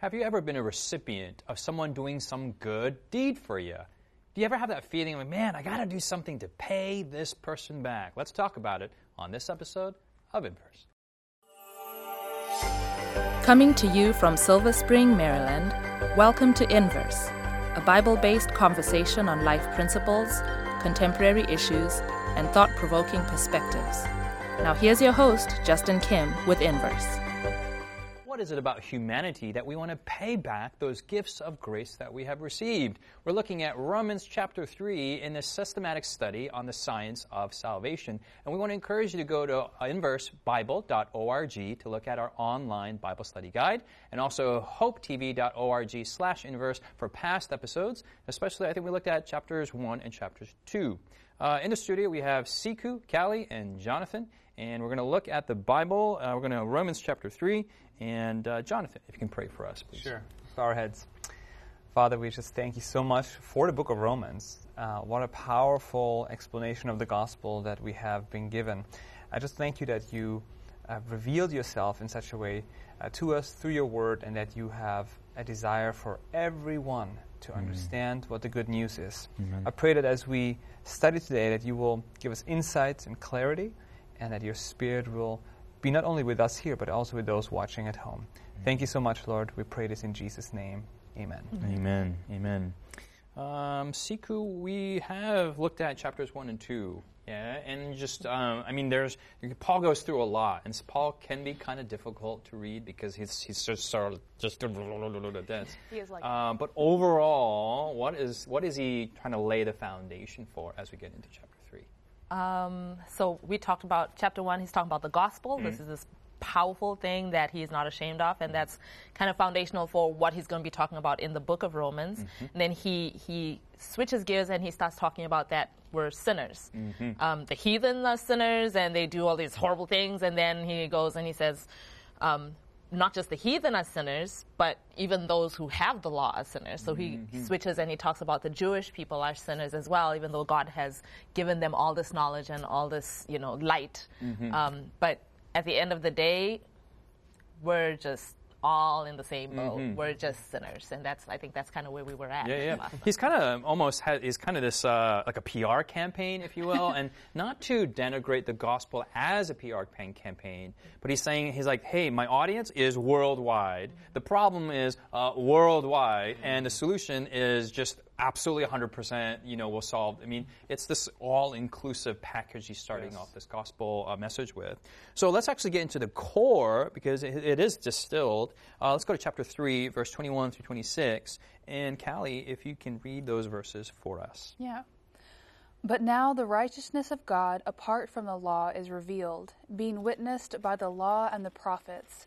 Have you ever been a recipient of someone doing some good deed for you? Do you ever have that feeling like, man, I got to do something to pay this person back? Let's talk about it on this episode of Inverse. Coming to you from Silver Spring, Maryland, welcome to Inverse, a Bible based conversation on life principles, contemporary issues, and thought provoking perspectives. Now, here's your host, Justin Kim, with Inverse what is it about humanity that we want to pay back those gifts of grace that we have received? We're looking at Romans chapter 3 in this systematic study on the science of salvation. And we want to encourage you to go to inversebible.org to look at our online Bible study guide and also hopetv.org slash inverse for past episodes. Especially, I think we looked at chapters 1 and chapters 2. Uh, in the studio, we have Siku, Callie, and Jonathan and we're going to look at the Bible. Uh, we're going to Romans chapter 3. And uh, Jonathan, if you can pray for us, please. Sure. Bow our heads. Father, we just thank you so much for the book of Romans. Uh, what a powerful explanation of the gospel that we have been given. I just thank you that you have revealed yourself in such a way uh, to us through your word and that you have a desire for everyone to mm. understand what the good news is. Amen. I pray that as we study today that you will give us insight and clarity and that your Spirit will be not only with us here, but also with those watching at home. Thank you so much, Lord. We pray this in Jesus' name. Amen. Amen. Amen. Um, Siku, we have looked at chapters 1 and 2. Yeah, and just, um, I mean, there's, Paul goes through a lot, and Paul can be kind of difficult to read because he's, he's just sort of just dense. He is like uh, but overall, what is, what is he trying to lay the foundation for as we get into chapter um, so we talked about chapter one. He's talking about the gospel. Mm-hmm. This is this powerful thing that he is not ashamed of, and that's kind of foundational for what he's going to be talking about in the book of Romans. Mm-hmm. And then he he switches gears and he starts talking about that we're sinners. Mm-hmm. Um, the heathen are sinners, and they do all these horrible things. And then he goes and he says. Um, not just the heathen as sinners, but even those who have the law as sinners. So he mm-hmm. switches and he talks about the Jewish people are sinners as well, even though God has given them all this knowledge and all this, you know, light. Mm-hmm. Um, but at the end of the day, we're just all in the same boat. Mm-hmm. We're just sinners, and that's I think that's kind of where we were at. Yeah, yeah. He's kind of almost has, he's kind of this uh, like a PR campaign, if you will, and not to denigrate the gospel as a PR campaign, but he's saying he's like, hey, my audience is worldwide. The problem is uh, worldwide, and the solution is just absolutely 100% you know will solve i mean it's this all-inclusive package he's starting yes. off this gospel uh, message with. So let's actually get into the core because it, it is distilled. Uh, let's go to chapter 3 verse 21 through 26 and callie if you can read those verses for us. Yeah. But now the righteousness of God apart from the law is revealed, being witnessed by the law and the prophets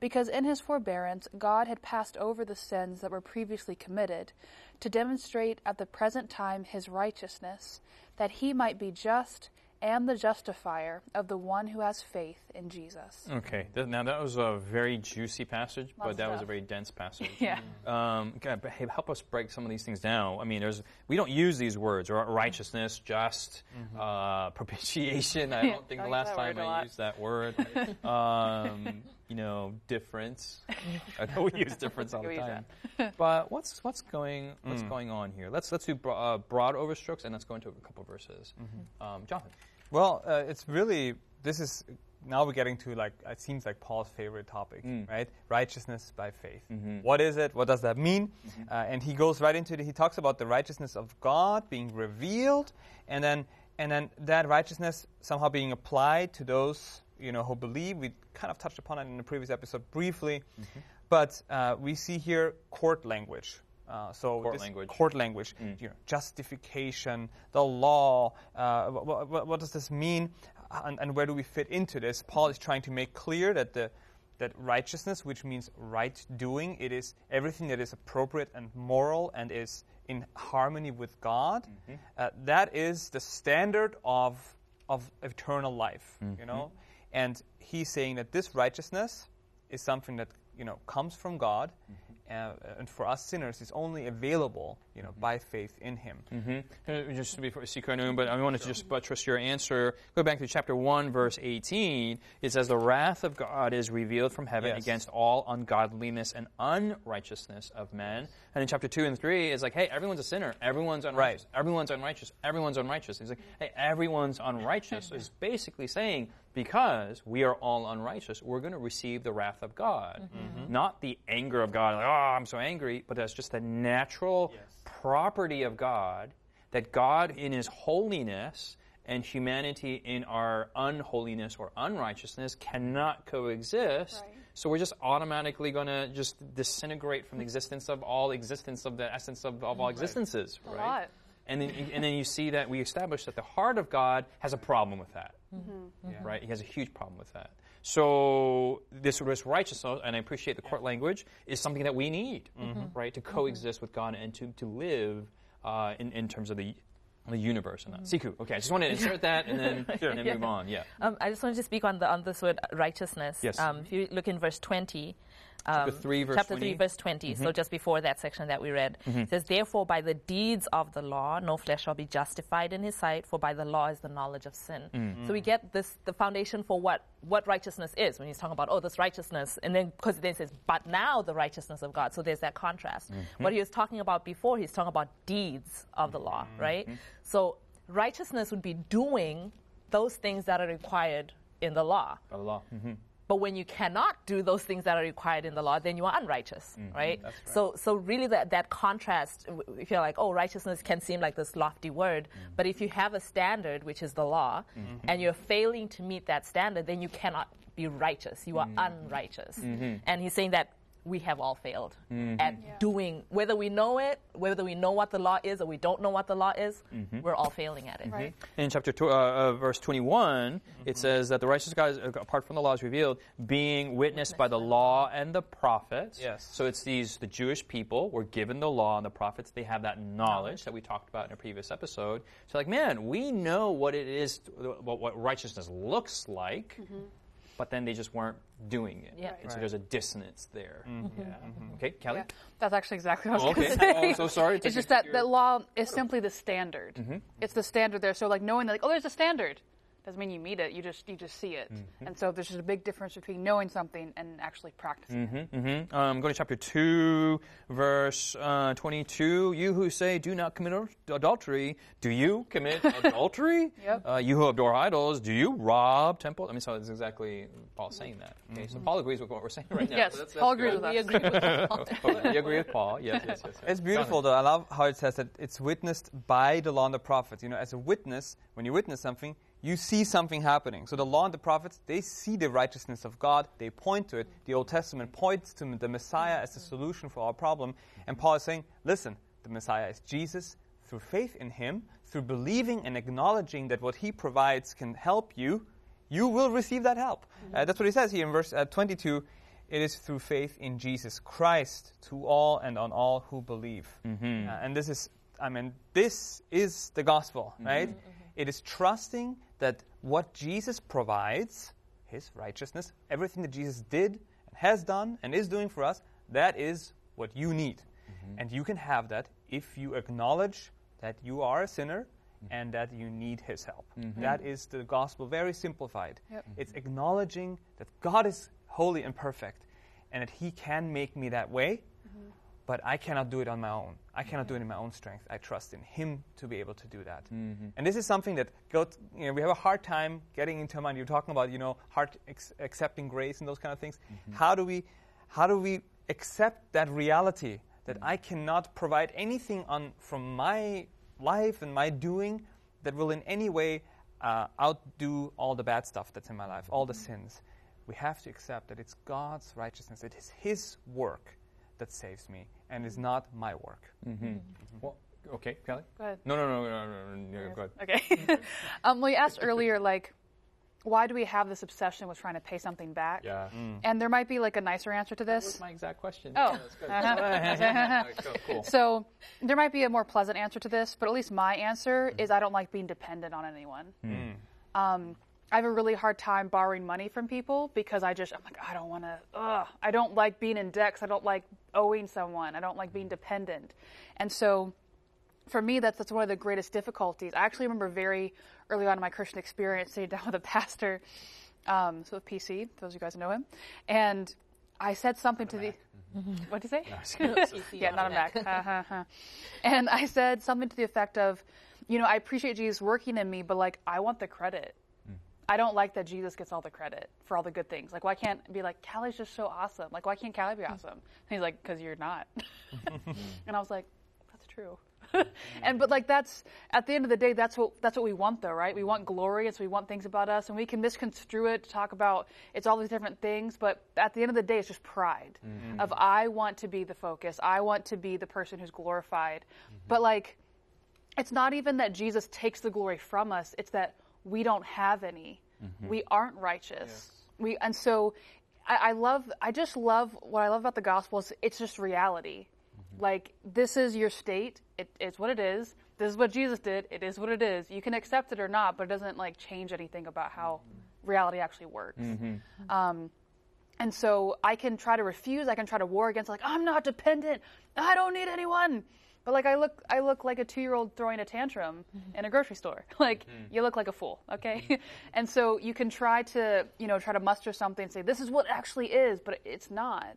because in his forbearance God had passed over the sins that were previously committed, to demonstrate at the present time his righteousness, that he might be just and the justifier of the one who has faith in Jesus. Okay, now that was a very juicy passage, Lots but that stuff. was a very dense passage. yeah. Um, God, hey, help us break some of these things down. I mean, there's we don't use these words, righteousness, just, mm-hmm. uh, propitiation. I don't think the last time I used that word. um, you know, difference. I know we use difference all the time. but what's what's going what's mm. going on here? Let's let's do bro- uh, broad overstrokes and let's go into a couple verses. Mm-hmm. Um, Jonathan. Well, uh, it's really this is now we're getting to like it seems like Paul's favorite topic, mm. right? Righteousness by faith. Mm-hmm. What is it? What does that mean? Mm-hmm. Uh, and he goes right into it. He talks about the righteousness of God being revealed, and then and then that righteousness somehow being applied to those you know, who believe. We kind of touched upon it in the previous episode briefly, mm-hmm. but uh, we see here court language. Uh, so court language. Court language. Mm. You know, justification, the law. Uh, what, what, what, does this mean, and, and, where do we fit into this? Paul is trying to make clear that the that righteousness, which means right doing, it is everything that is appropriate and moral and is in harmony with God, Mm-hmm. uh, that is the standard of of eternal life. Mm-hmm. You know, and he's saying that this righteousness is something that you know comes from God, Mm-hmm. uh, and for us sinners is only available you know by faith in Him. Uh, Just before Noon, but I wanted to just buttress your answer. Go back to chapter 1, verse 18. It says, The wrath of God is revealed from heaven Yes. against all ungodliness and unrighteousness of men. And in chapter 2 and 3, it's like, hey, everyone's a sinner. Everyone's unrighteous. Everyone's unrighteous. Everyone's unrighteous. It's like, hey, everyone's unrighteous is basically saying, because we are all unrighteous, we're going to receive the wrath of God. Mm-hmm. Mm-hmm. Not the anger of God, like, oh, I'm so angry, but that's just the natural property of God that God, in His holiness, and humanity in our unholiness or unrighteousness cannot coexist. Right. So we're just automatically going to just disintegrate from the existence of all existence of the essence of, of all existences, A right? Lot. And then, and then you see that we establish that the heart of God has a problem with that, Mm-hmm. right? He has a huge problem with that. So this, this righteousness, and I appreciate the court language, is something that we need, Mm-hmm. right, to coexist with God and to, to live uh, in, in terms of the, the universe and that. Mm-hmm. Siku. Okay, I just want to insert that and then, and then move on. Yeah. Um, I just wanted to speak on the on this word righteousness. Yes. Um, if you look in verse twenty. Chapter um, 3, verse chapter 20. 3, verse 20. So mm-hmm. just before that section that we read, it mm-hmm. says, Therefore, by the deeds of the law, no flesh shall be justified in his sight, for by the law is the knowledge of sin. Mm. So we get this the foundation for what, what righteousness is when he's talking about, oh, this righteousness. And then, because then it says, But now the righteousness of God. So there's that contrast. Mm-hmm. What he was talking about before, he's talking about deeds of the law, right? So righteousness would be doing those things that are required in the law. By the law. But when you cannot do those things that are required in the law, then you are unrighteous, mm-hmm. right? So, so really, that that contrast. If you're like, oh, righteousness can seem like this lofty word, mm-hmm. but if you have a standard, which is the law, mm-hmm. and you're failing to meet that standard, then you cannot be righteous. You are unrighteous. And he's saying that we have all failed at doing, whether we know it, whether we know what the law is, or we don't know what the law is, we're all failing at it. Right. In chapter tw- uh, uh, verse 21, it says that the righteous God, is, uh, apart from the law, is revealed, being witnessed by the law and the prophets. Yes. So it's these the Jewish people were given the law and the prophets. They have that knowledge that we talked about in a previous episode. So like, man, we know what it is, what, what righteousness looks like. But then they just weren't doing it. Yeah. And so there's a dissonance there. Mm-hmm. Yeah. Mm-hmm. Mm-hmm. Okay, Callie? Yeah, that's actually exactly what I was Okay. going to say. Oh, so sorry to It's just get that your- the law is simply the standard. Mm-hmm. It's the standard there. So like knowing that, like, oh, there's a standard doesn't mean you meet it. You just you just see it. Mm-hmm. And so there's just a big difference between knowing something and actually practicing it. Mm-hmm. Um, go to chapter 2, verse uh, 22. You who say, do not commit adultery, do you commit adultery? Yep. Uh, you who adore idols, do you rob temples? I mean, so it's exactly Paul saying that. Okay, so Paul agrees with what we're saying right now. Yes, So that's- Paul agrees good. with us. We agree with Paul. Oh, you agree with Paul? Yes, yes, yes. yes. It's beautiful, though. I love how it says that it's witnessed by the law and the prophets. You know, as a witness, when you witness something, you see something happening. So the law and the prophets, they see the righteousness of God. They point to it. The Old Testament points to the Messiah as the solution for our problem. And Paul is saying, listen, the Messiah is Jesus. Through faith in him, through believing and acknowledging that what he provides can help you, you will receive that help. Uh, that's what he says here in verse uh, 22. It is through faith in Jesus Christ to all and on all who believe. Uh, and this is, I mean, this is the gospel, right? It is trusting that what Jesus provides, his righteousness, everything that Jesus did and has done and is doing for us, that is what you need. Mm-hmm. And you can have that if you acknowledge that you are a sinner mm-hmm. and that you need his help. Mm-hmm. That is the gospel, very simplified. Yep. It's acknowledging that God is holy and perfect and that he can make me that way, but I cannot do it on my own. I cannot do it in my own strength. I trust in him to be able to do that. Mm-hmm. And this is something that go you know, we have a hard time getting into our mind. You're talking about, you know, hard ex- accepting grace and those kind of things. Mm-hmm. How do we how do we accept that reality that mm-hmm. I cannot provide anything on from my life and my doing that will in any way uh, outdo all the bad stuff that's in my life, all the sins. We have to accept that it's God's righteousness, it is His work that saves me, and is not my work. Well, okay, Callie? Go ahead. No, no, no, no, no, no, no, go ahead. Okay. um, well, you asked earlier, like, why do we have this obsession with trying to pay something back? Yeah. And there might be like a nicer answer to That this. was my exact question. Oh. Yeah, that's good. Uh-huh. Cool, cool. So there might be a more pleasant answer to this, but at least my answer is I don't like being dependent on anyone. Um, I have a really hard time borrowing money from people because I just I'm like I don't want to. Ugh, I don't like being in debt. I don't like owing someone. I don't like being dependent, and so for me, that's that's one of the greatest difficulties. I actually remember very early on in my Christian experience sitting down with a pastor, um, so with PC, those of you guys who know him, and I said something to the. What did you say? yeah, not a Mac. Uh, huh. And I said something to the effect of, you know, I appreciate Jesus working in me, but like I want the credit. I don't like that Jesus gets all the credit for all the good things. Like, why can't it be like Callie's just so awesome? Like, why can't Callie be awesome? And he's like, because you're not. Mm-hmm. and I was like, that's true. and but like that's at the end of the day, that's what that's what we want though, right? We want glory, and so we want things about us, and we can misconstrue it to talk about it's all these different things. But at the end of the day, it's just pride mm-hmm. of I want to be the focus, I want to be the person who's glorified. Mm-hmm. But like, it's not even that Jesus takes the glory from us; it's that we don't have any. Mm-hmm. We aren't righteous. We and so I, I love. I just love what I love about the gospel is it's just reality. Mm-hmm. Like this is your state. It, it's what it is. This is what Jesus did. It is what it is. You can accept it or not, but it doesn't like change anything about how mm-hmm. reality actually works. Um, and so I can try to refuse. I can try to war against. Like I'm not dependent. I don't need anyone. But like I look, I look like a two-year-old throwing a tantrum mm-hmm. in a grocery store. Like mm. you look like a fool, okay? Mm. and so you can try to, you know, try to muster something and say this is what it actually is, but it's not.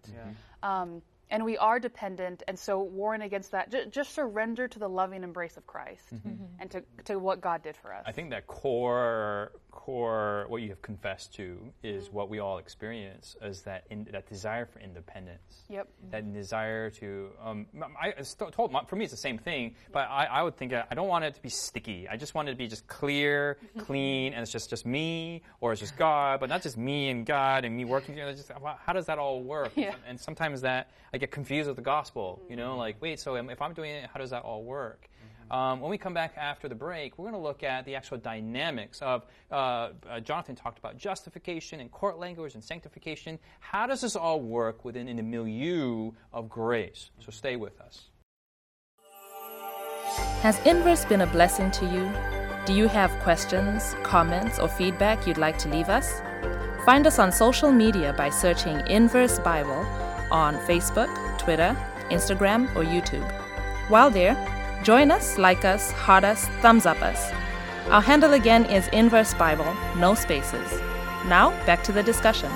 Um, and we are dependent, and so warring against that, ju- just surrender to the loving embrace of Christ mm-hmm. Mm-hmm. and to, to what God did for us. I think that core, core, what you have confessed to is mm-hmm. what we all experience, is that in, that desire for independence. Yep. That desire to, um, I it's to- told for me it's the same thing, but I, I would think that I don't want it to be sticky. I just want it to be just clear, clean, and it's just just me or it's just God, but not just me and God and me working together. Just how how does that all work? Yeah. And sometimes that I get confused with the gospel. You know, like wait, so if I'm doing it, how does that all work? Um, when we come back after the break, we're going to look at the actual dynamics of. Uh, uh, Jonathan talked about justification and court language and sanctification. How does this all work within in the milieu of grace? So stay with us. Has Inverse been a blessing to you? Do you have questions, comments, or feedback you'd like to leave us? Find us on social media by searching Inverse Bible on Facebook, Twitter, Instagram, or YouTube. While there, join us, like us, heart us, thumbs up us. Our handle again is Inverse Bible, no spaces. Now, back to the discussion.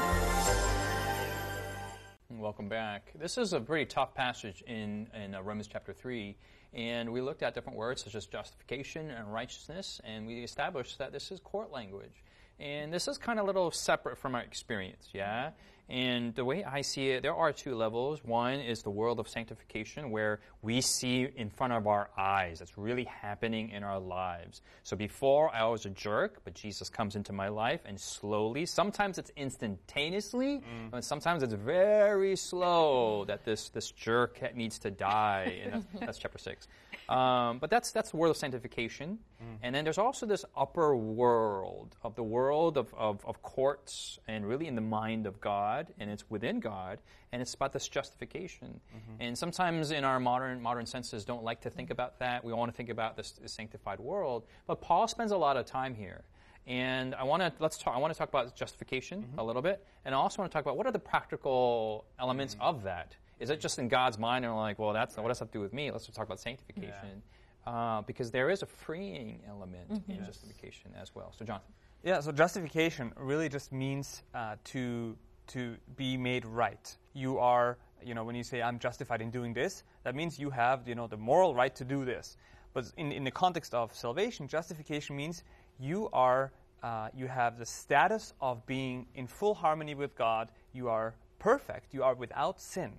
Welcome back. This is a pretty tough passage in, in uh, Romans chapter 3, and we looked at different words such as justification and righteousness, and we established that this is court language. And this is kind of a little separate from our experience, yeah? And the way I see it, there are two levels. One is the world of sanctification, where we see in front of our eyes that's really happening in our lives. So before I was a jerk, but Jesus comes into my life and slowly, sometimes it's instantaneously, mm. but sometimes it's very slow that this, this jerk needs to die. And that's, that's chapter 6. Um, but that's, that's the world of sanctification. Mm. And then there's also this upper world of the world of, of, of courts and really in the mind of God, and it's within God, and it's about this justification. Mm-hmm. And sometimes in our modern modern senses don't like to think about that. We want to think about this, this sanctified world. But Paul spends a lot of time here. And I want to let's talk. I want to talk about justification mm-hmm. a little bit, and I also want to talk about what are the practical elements mm. of that. Is it just in God's mind, and we're like, well, that's what does that have to do with me? Let's just talk about sanctification, uh, because there is a freeing element in justification as well. So, Jonathan, Yeah, so justification really just means uh, to to be made right. You are, you know, when you say I'm justified in doing this, that means you have, you know, the moral right to do this. But in, in the context of salvation, justification means you are, uh, you have the status of being in full harmony with God. You are perfect. You are without sin.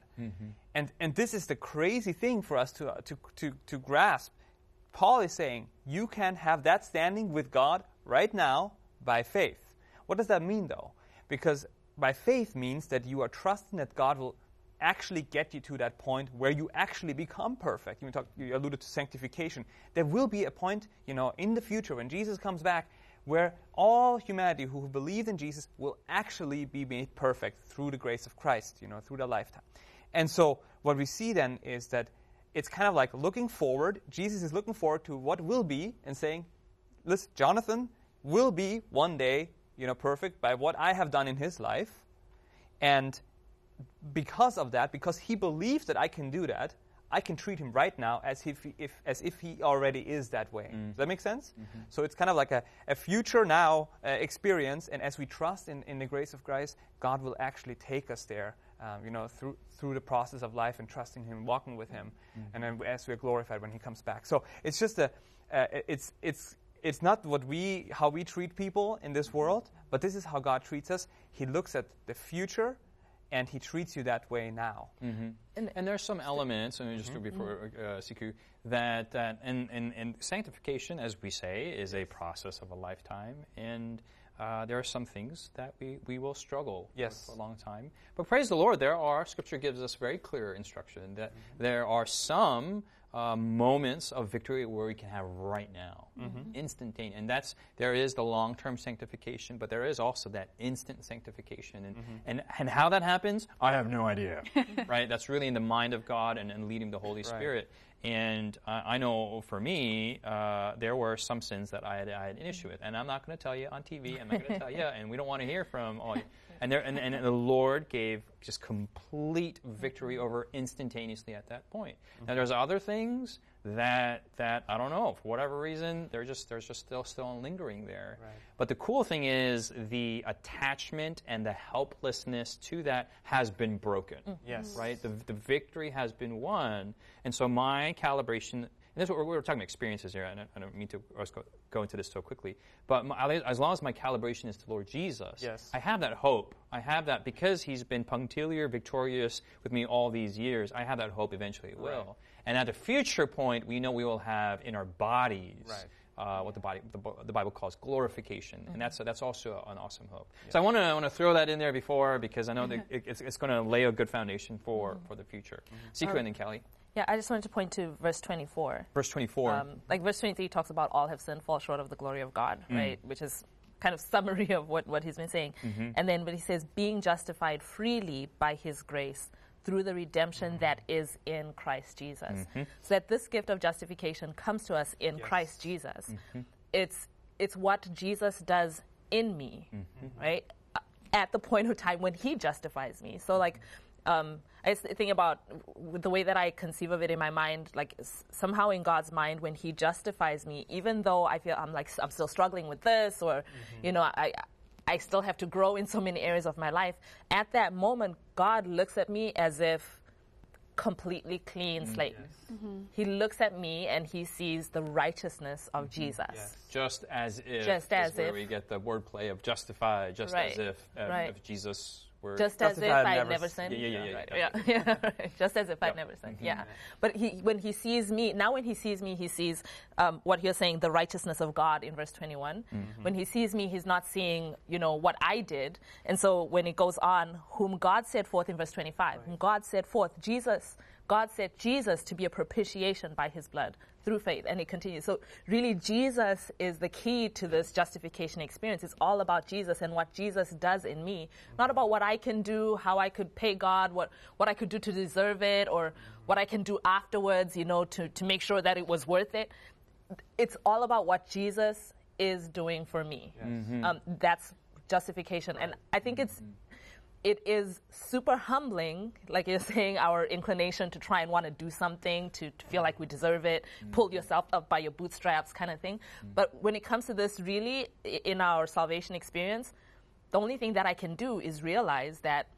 And and this is the crazy thing for us to uh, to to to grasp. Paul is saying you can have that standing with God right now by faith. What does that mean, though? Because by faith means that you are trusting that God will actually get you to that point where you actually become perfect. You, talk, you alluded to sanctification. There will be a point, you know, in the future when Jesus comes back where all humanity who believed in Jesus will actually be made perfect through the grace of Christ, you know, through their lifetime. And so what we see then is that it's kind of like looking forward. Jesus is looking forward to what will be and saying, listen, Jonathan will be one day, you know, perfect by what I have done in his life. And because of that, because he believes that I can do that, I can treat him right now as if, he, if, as if he already is that way. Mm. Does that make sense? Mm-hmm. So it's kind of like a, a future now uh, experience, and as we trust in, in the grace of Christ, God will actually take us there, um, you know, through, through the process of life and trusting Him, walking with Him, mm-hmm. and then as we're glorified when He comes back. So it's just a, uh, it's, it's, it's not what we, how we treat people in this world, but this is how God treats us. He looks at the future and he treats you that way now. Mm-hmm. And, and there's some elements, and just mm-hmm. before uh, Siku, that, that and, and, and sanctification, as we say, is a process of a lifetime, and uh, there are some things that we, we will struggle yes. for a long time. But praise the Lord, there are, Scripture gives us very clear instruction that mm-hmm. there are some uh, moments of victory where we can have right now, mm-hmm. instantaneous. And that's there is the long-term sanctification, but there is also that instant sanctification. And mm-hmm. and, and how that happens, I have no idea. right? That's really in the mind of God and, and leading the Holy Spirit. Right. And uh, I know for me, uh, there were some sins that I had, I had an issue with, and I'm not going to tell you on TV. I'm not going to tell you, and we don't want to hear from all you. And, there, and, and the Lord gave just complete victory over instantaneously at that point. Mm-hmm. Now, there's other things that that I don't know for whatever reason they're just there's just still still lingering there. Right. But the cool thing is the attachment and the helplessness to that has been broken. Mm-hmm. Yes. Right. The the victory has been won, and so my calibration that's what we're, we're talking about experiences here. I don't, I don't mean to go, go, into this so quickly. But my, as long as my calibration is to Lord Jesus, yes. I have that hope. I have that because He's been punctiliar, victorious with me all these years. I have that hope eventually it will. Right. And at a future point, we know we will have in our bodies. Right. Uh, what the, body, the, the, Bible calls glorification, mm-hmm. and that's that's also an awesome hope. Yeah. So I want to I want to throw that in there before because I know that it, it's, it's going to lay a good foundation for, mm-hmm. for the future. Mm-hmm. and Callie. Yeah, I just wanted to point to verse 24. Verse 24. Um, like verse 23 talks about all have sinned, fall short of the glory of God, mm. right? Which is kind of summary of what, what he's been saying. Mm-hmm. And then when he says, being justified freely by his grace through the redemption that is in Christ Jesus. Mm-hmm. So that this gift of justification comes to us in yes. Christ Jesus. Mm-hmm. It's, it's what Jesus does in me, mm-hmm. right? At the point of time when he justifies me. So, like, um, I think about the way that I conceive of it in my mind, like somehow in God's mind, when He justifies me, even though I feel I'm like I'm still struggling with this, or mm-hmm. you know, I I still have to grow in so many areas of my life. At that moment, God looks at me as if completely clean mm, slate. Yes. Mm-hmm. He looks at me and he sees the righteousness of mm-hmm. Jesus. Yes. Just as if. Just as where if. we get the wordplay of justify. Just right. as if, uh, right. if Jesus just as if I never, never sinned. Yeah, yeah, yeah. yeah, yeah. yeah. Just as if yep. I never sinned. Mm-hmm. Yeah. But he, when he sees me, now when he sees me, he sees um, what you're saying, the righteousness of God in verse 21. Mm-hmm. When he sees me, he's not seeing, you know, what I did. And so when it goes on, whom God set forth in verse 25, right. whom God set forth, Jesus, God set Jesus to be a propitiation by his blood through faith. And it continues. So really, Jesus is the key to this justification experience. It's all about Jesus and what Jesus does in me, not about what I can do, how I could pay God, what, what I could do to deserve it, or what I can do afterwards, you know, to, to make sure that it was worth it. It's all about what Jesus is doing for me. Yes. Mm-hmm. Um, that's justification. And I think it's mm-hmm it is super humbling, like you're saying, our inclination to try and want to do something, to, to feel like we deserve it, mm-hmm. pull yourself up by your bootstraps kind of thing. Mm-hmm. But when it comes to this, really, in our salvation experience, the only thing that I can do is realize that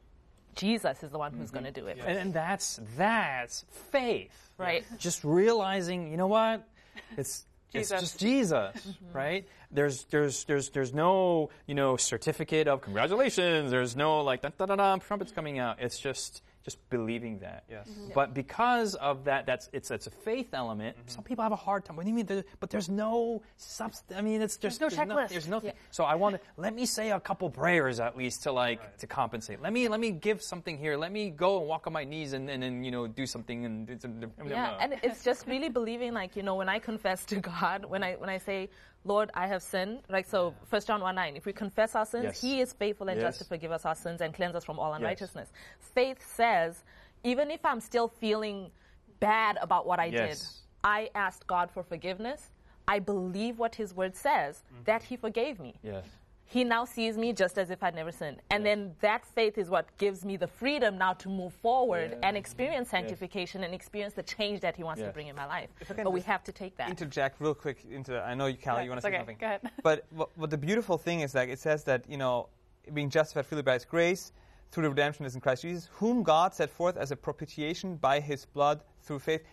Jesus is the one who's mm-hmm. going to do it. Yes. And, and, that's that's faith, right? Yes. Just realizing, you know what, it's Jesus. It's just Jesus, mm-hmm. right? There's there's there's there's no you know certificate of congratulations. There's no like da da da da trumpets coming out. It's just just believing that. Yes. Mm-hmm. But because of that, that's it's it's a faith element. Mm-hmm. Some people have a hard time. What do you mean? There, but there's no substance. I mean, it's just there's no checklist. there's nothing. Yeah. So I want to let me say a couple prayers at least to like right. to compensate. Let me let me give something here. Let me go and walk on my knees and and, and you know do something and yeah. And it's just really believing like you know when I confess to God when I when I say Lord, I have sinned. Right? so, First John one nine. If we confess our sins, Yes. He is faithful and Yes. just to forgive us our sins and cleanse us from all unrighteousness. Faith says, even if I'm still feeling bad about what I Yes. did, I asked God for forgiveness. I believe what His Word says Mm-hmm. that He forgave me. Yes. He now sees me just as if I'd never sinned. And then that faith is what gives me the freedom now to move forward and experience sanctification and experience the change that He wants Yes. to bring in my life. But we have to take that. interject real quick into that. I know you Callie, you want to it's say okay. something. Go ahead. But what, what the beautiful thing is like it says that, you know, being justified freely by his grace through the redemption is in Christ Jesus, whom God set forth as a propitiation by his blood through faith.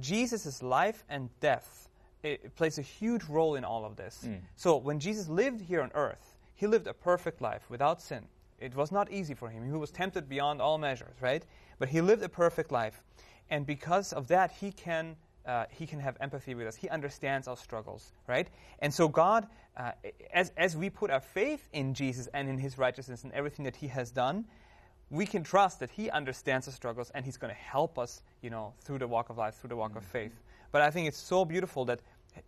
Jesus' life and death it, it plays a huge role in all of this. So when Jesus lived here on earth, he lived a perfect life without sin. It was not easy for him. He was tempted beyond all measures, right? But he lived a perfect life. And because of that, he can uh, he can have empathy with us. He understands our struggles, right? And so God, uh, as as we put our faith in Jesus and in His righteousness and everything that He has done, we can trust that He understands our struggles and He's going to help us, you know, through the walk of life, through the walk of faith. But I think it's so beautiful that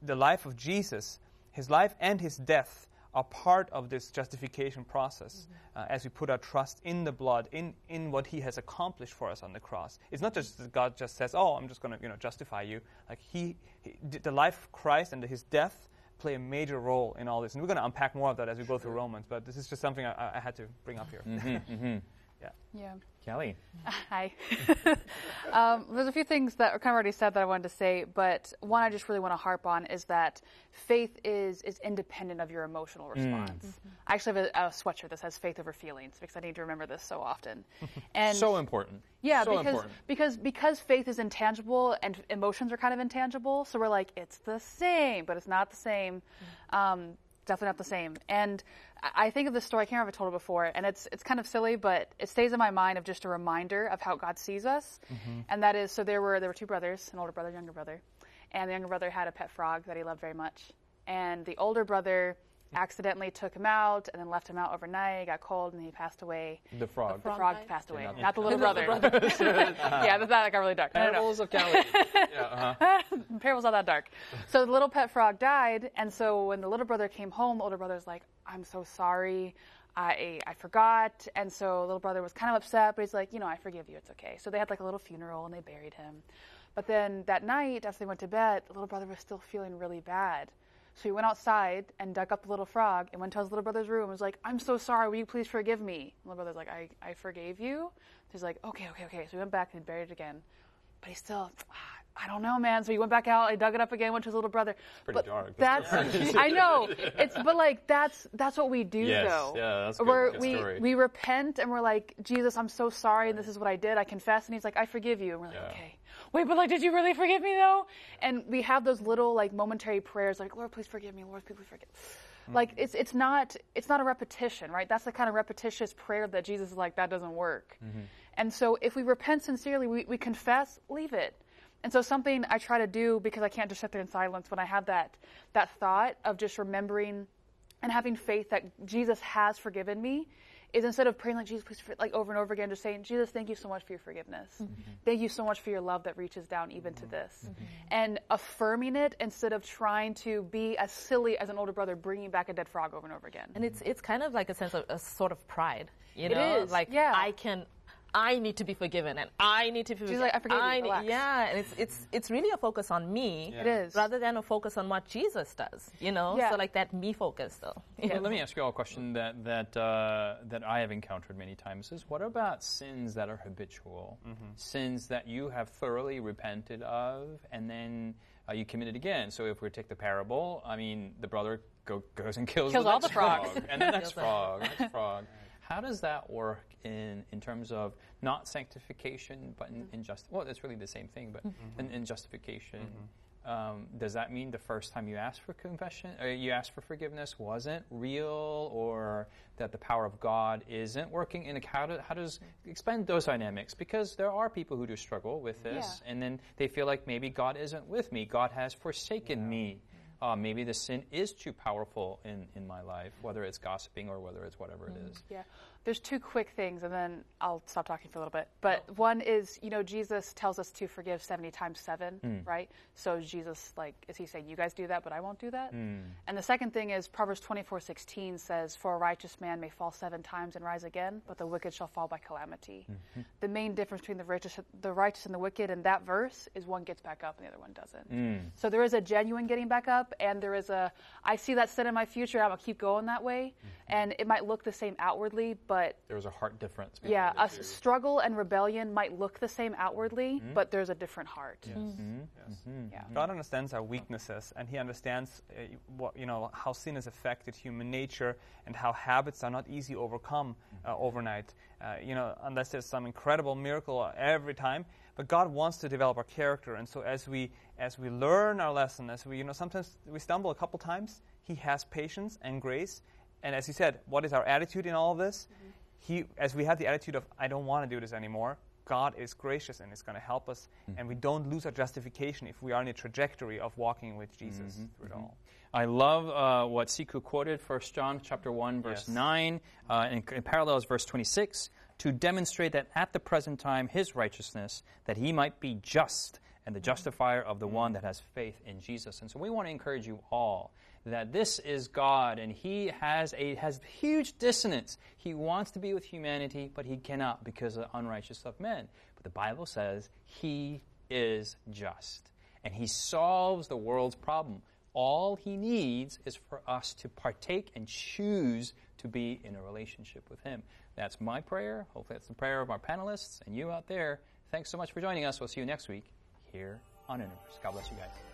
the life of Jesus, His life and His death, are part of this justification process mm-hmm. uh, as we put our trust in the blood, in, in what He has accomplished for us on the cross. It's not just that God just says, "Oh, I'm just going to you know justify you." Like He, he the life of Christ and His death play a major role in all this, and we're going to unpack more of that as we go through Romans. But this is just something I, I had to bring up here. Mm-hmm, mm-hmm. yeah. Yeah. Callie. Hi. um, there's a few things that are kind of already said that I wanted to say, but one I just really want to harp on is that faith is is independent of your emotional response. I actually have a, a sweatshirt that says "Faith over feelings" because I need to remember this so often. And So important. yeah, so because important. because because faith is intangible and emotions are kind of intangible, so we're like it's the same, but it's not the same. Um, definitely not the same. And I think of this story. I can't remember if I told it before, and it's it's kind of silly, but it stays in my mind of just a reminder of how God sees us. Mm-hmm. And that is, so there were there were two brothers, an older brother, younger brother, and the younger brother had a pet frog that he loved very much, and the older brother accidentally took him out and then left him out overnight. It got cold, and he passed away. The frog. The frog frog passed away, not- not the little brother. yeah, that that got really dark. No, no, no. Parables of Callie. yeah, uh-huh. Parable's not that dark. So the little pet frog died, and so when the little brother came home, the older brother's like, "I'm so sorry, I I forgot." And so little brother was kind of upset, but he's like, "You know, I forgive you. It's okay." So they had like a little funeral and they buried him. But then that night, after they went to bed, the little brother was still feeling really bad. So he went outside and dug up the little frog and went to his little brother's room and was like, I'm so sorry, will you please forgive me? The little brother's like, I, I forgave you? He's like, okay, okay, okay. So he went back and buried it again. But he still, "Ah, I don't know, man. So he went back out, he dug it up again, went to his little brother. pretty but dark. That's, I know. It's, but like, that's, that's what we do Yes, though. yeah, that's good- We're, good we, story. we repent and we're like, Jesus, I'm so sorry and this is what I did. I confess. And he's like, I forgive you. And we're like, Yeah. okay. Wait, but like, did you really forgive me though? And we have those little like momentary prayers like, Lord, please forgive me. Lord, please forgive. Like it's it's not it's not a repetition, right? That's the kind of repetitious prayer that Jesus is like that doesn't work. Mm-hmm. And so if we repent sincerely, we, we confess, leave it. And so something I try to do because I can't just sit there in silence when I have that that thought of just remembering and having faith that Jesus has forgiven me is instead of praying like Jesus, please, like over and over again, just saying, Jesus, thank you so much for your forgiveness. Mm-hmm. Thank you so much for your love that reaches down even to mm-hmm. this, mm-hmm. and affirming it instead of trying to be as silly as an older brother bringing back a dead frog over and over again. And it's it's kind of like a sense of a sort of pride, you know, is, like yeah. I can, I need to be forgiven, and I need to be. forgiven. like, "I forgive you, need- relax." yeah, and it's it's it's really a focus on me, It is. rather than a focus on what Jesus does, you know. Yeah. So like that me focus though. Well, let me ask you all a question that that uh, that I have encountered many times: is what about sins that are habitual, sins that you have thoroughly repented of, and then uh, you commit it again? So, if we take the parable, I mean, the brother go, goes and kills, Kills the all the frogs. frog, and the next frog, next frog. How does that work in, in terms of not sanctification, but in, in just well, it's really the same thing, but mm-hmm. in, in justification. Mm-hmm. Um, does that mean the first time you asked for confession, or you asked for forgiveness, wasn't real, or that the power of God isn't working? And how, do, how does explain those dynamics? Because there are people who do struggle with this, Yeah. and then they feel like maybe God isn't with me, God has forsaken me. Uh, maybe the sin is too powerful in, in my life, whether it's gossiping or whether it's whatever it is. Yeah. There's two quick things, and then I'll stop talking for a little bit. But one is, you know, Jesus tells us to forgive 70 times 7, hmm. right? So Jesus, like, is he saying, you guys do that, but I won't do that? Hmm. And the second thing is, Proverbs 24:16 says, For a righteous man may fall seven times and rise again, but the wicked shall fall by calamity. Mm-hmm. The main difference between the righteous, the righteous and the wicked in that verse is one gets back up and the other one doesn't. Hmm. So there is a genuine getting back up, and there is a, I see that sin in my future, I'm going to keep going that way. Mm-hmm. And it might look the same outwardly, but There was a heart difference. between yeah, a two. struggle and rebellion might look the same outwardly, mm-hmm. but there's a different heart. Mm-hmm. Mm-hmm. Yeah. God understands our weaknesses, and He understands uh, what you know how sin has affected human nature, and how habits are not easy to overcome uh, overnight. Uh, you know, unless there's some incredible miracle uh, every time. But God wants to develop our character, and so as we as we learn our lesson, as we you know sometimes we stumble a couple times, He has patience and grace. And as He said, what is our attitude in all of this? Mm-hmm. He, as we have the attitude of I don't want to do this anymore. God is gracious and is going to help us, mm-hmm. and we don't lose our justification if we are in a trajectory of walking with Jesus mm-hmm. through it all. I love uh, what Siku quoted, 1 John chapter 1, verse Yes. 9, uh, and in parallels verse 26, to demonstrate that at the present time his righteousness, that he might be just and the justifier of the one that has faith in Jesus. And so we want to encourage you all that this is God and he has a has huge dissonance. He wants to be with humanity, but he cannot because of the unrighteous of men. But the Bible says he is just and he solves the world's problem. All he needs is for us to partake and choose to be in a relationship with him. That's my prayer. Hopefully, that's the prayer of our panelists and you out there. Thanks so much for joining us. We'll see you next week here on Universe. God bless you guys.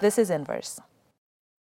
this is Inverse.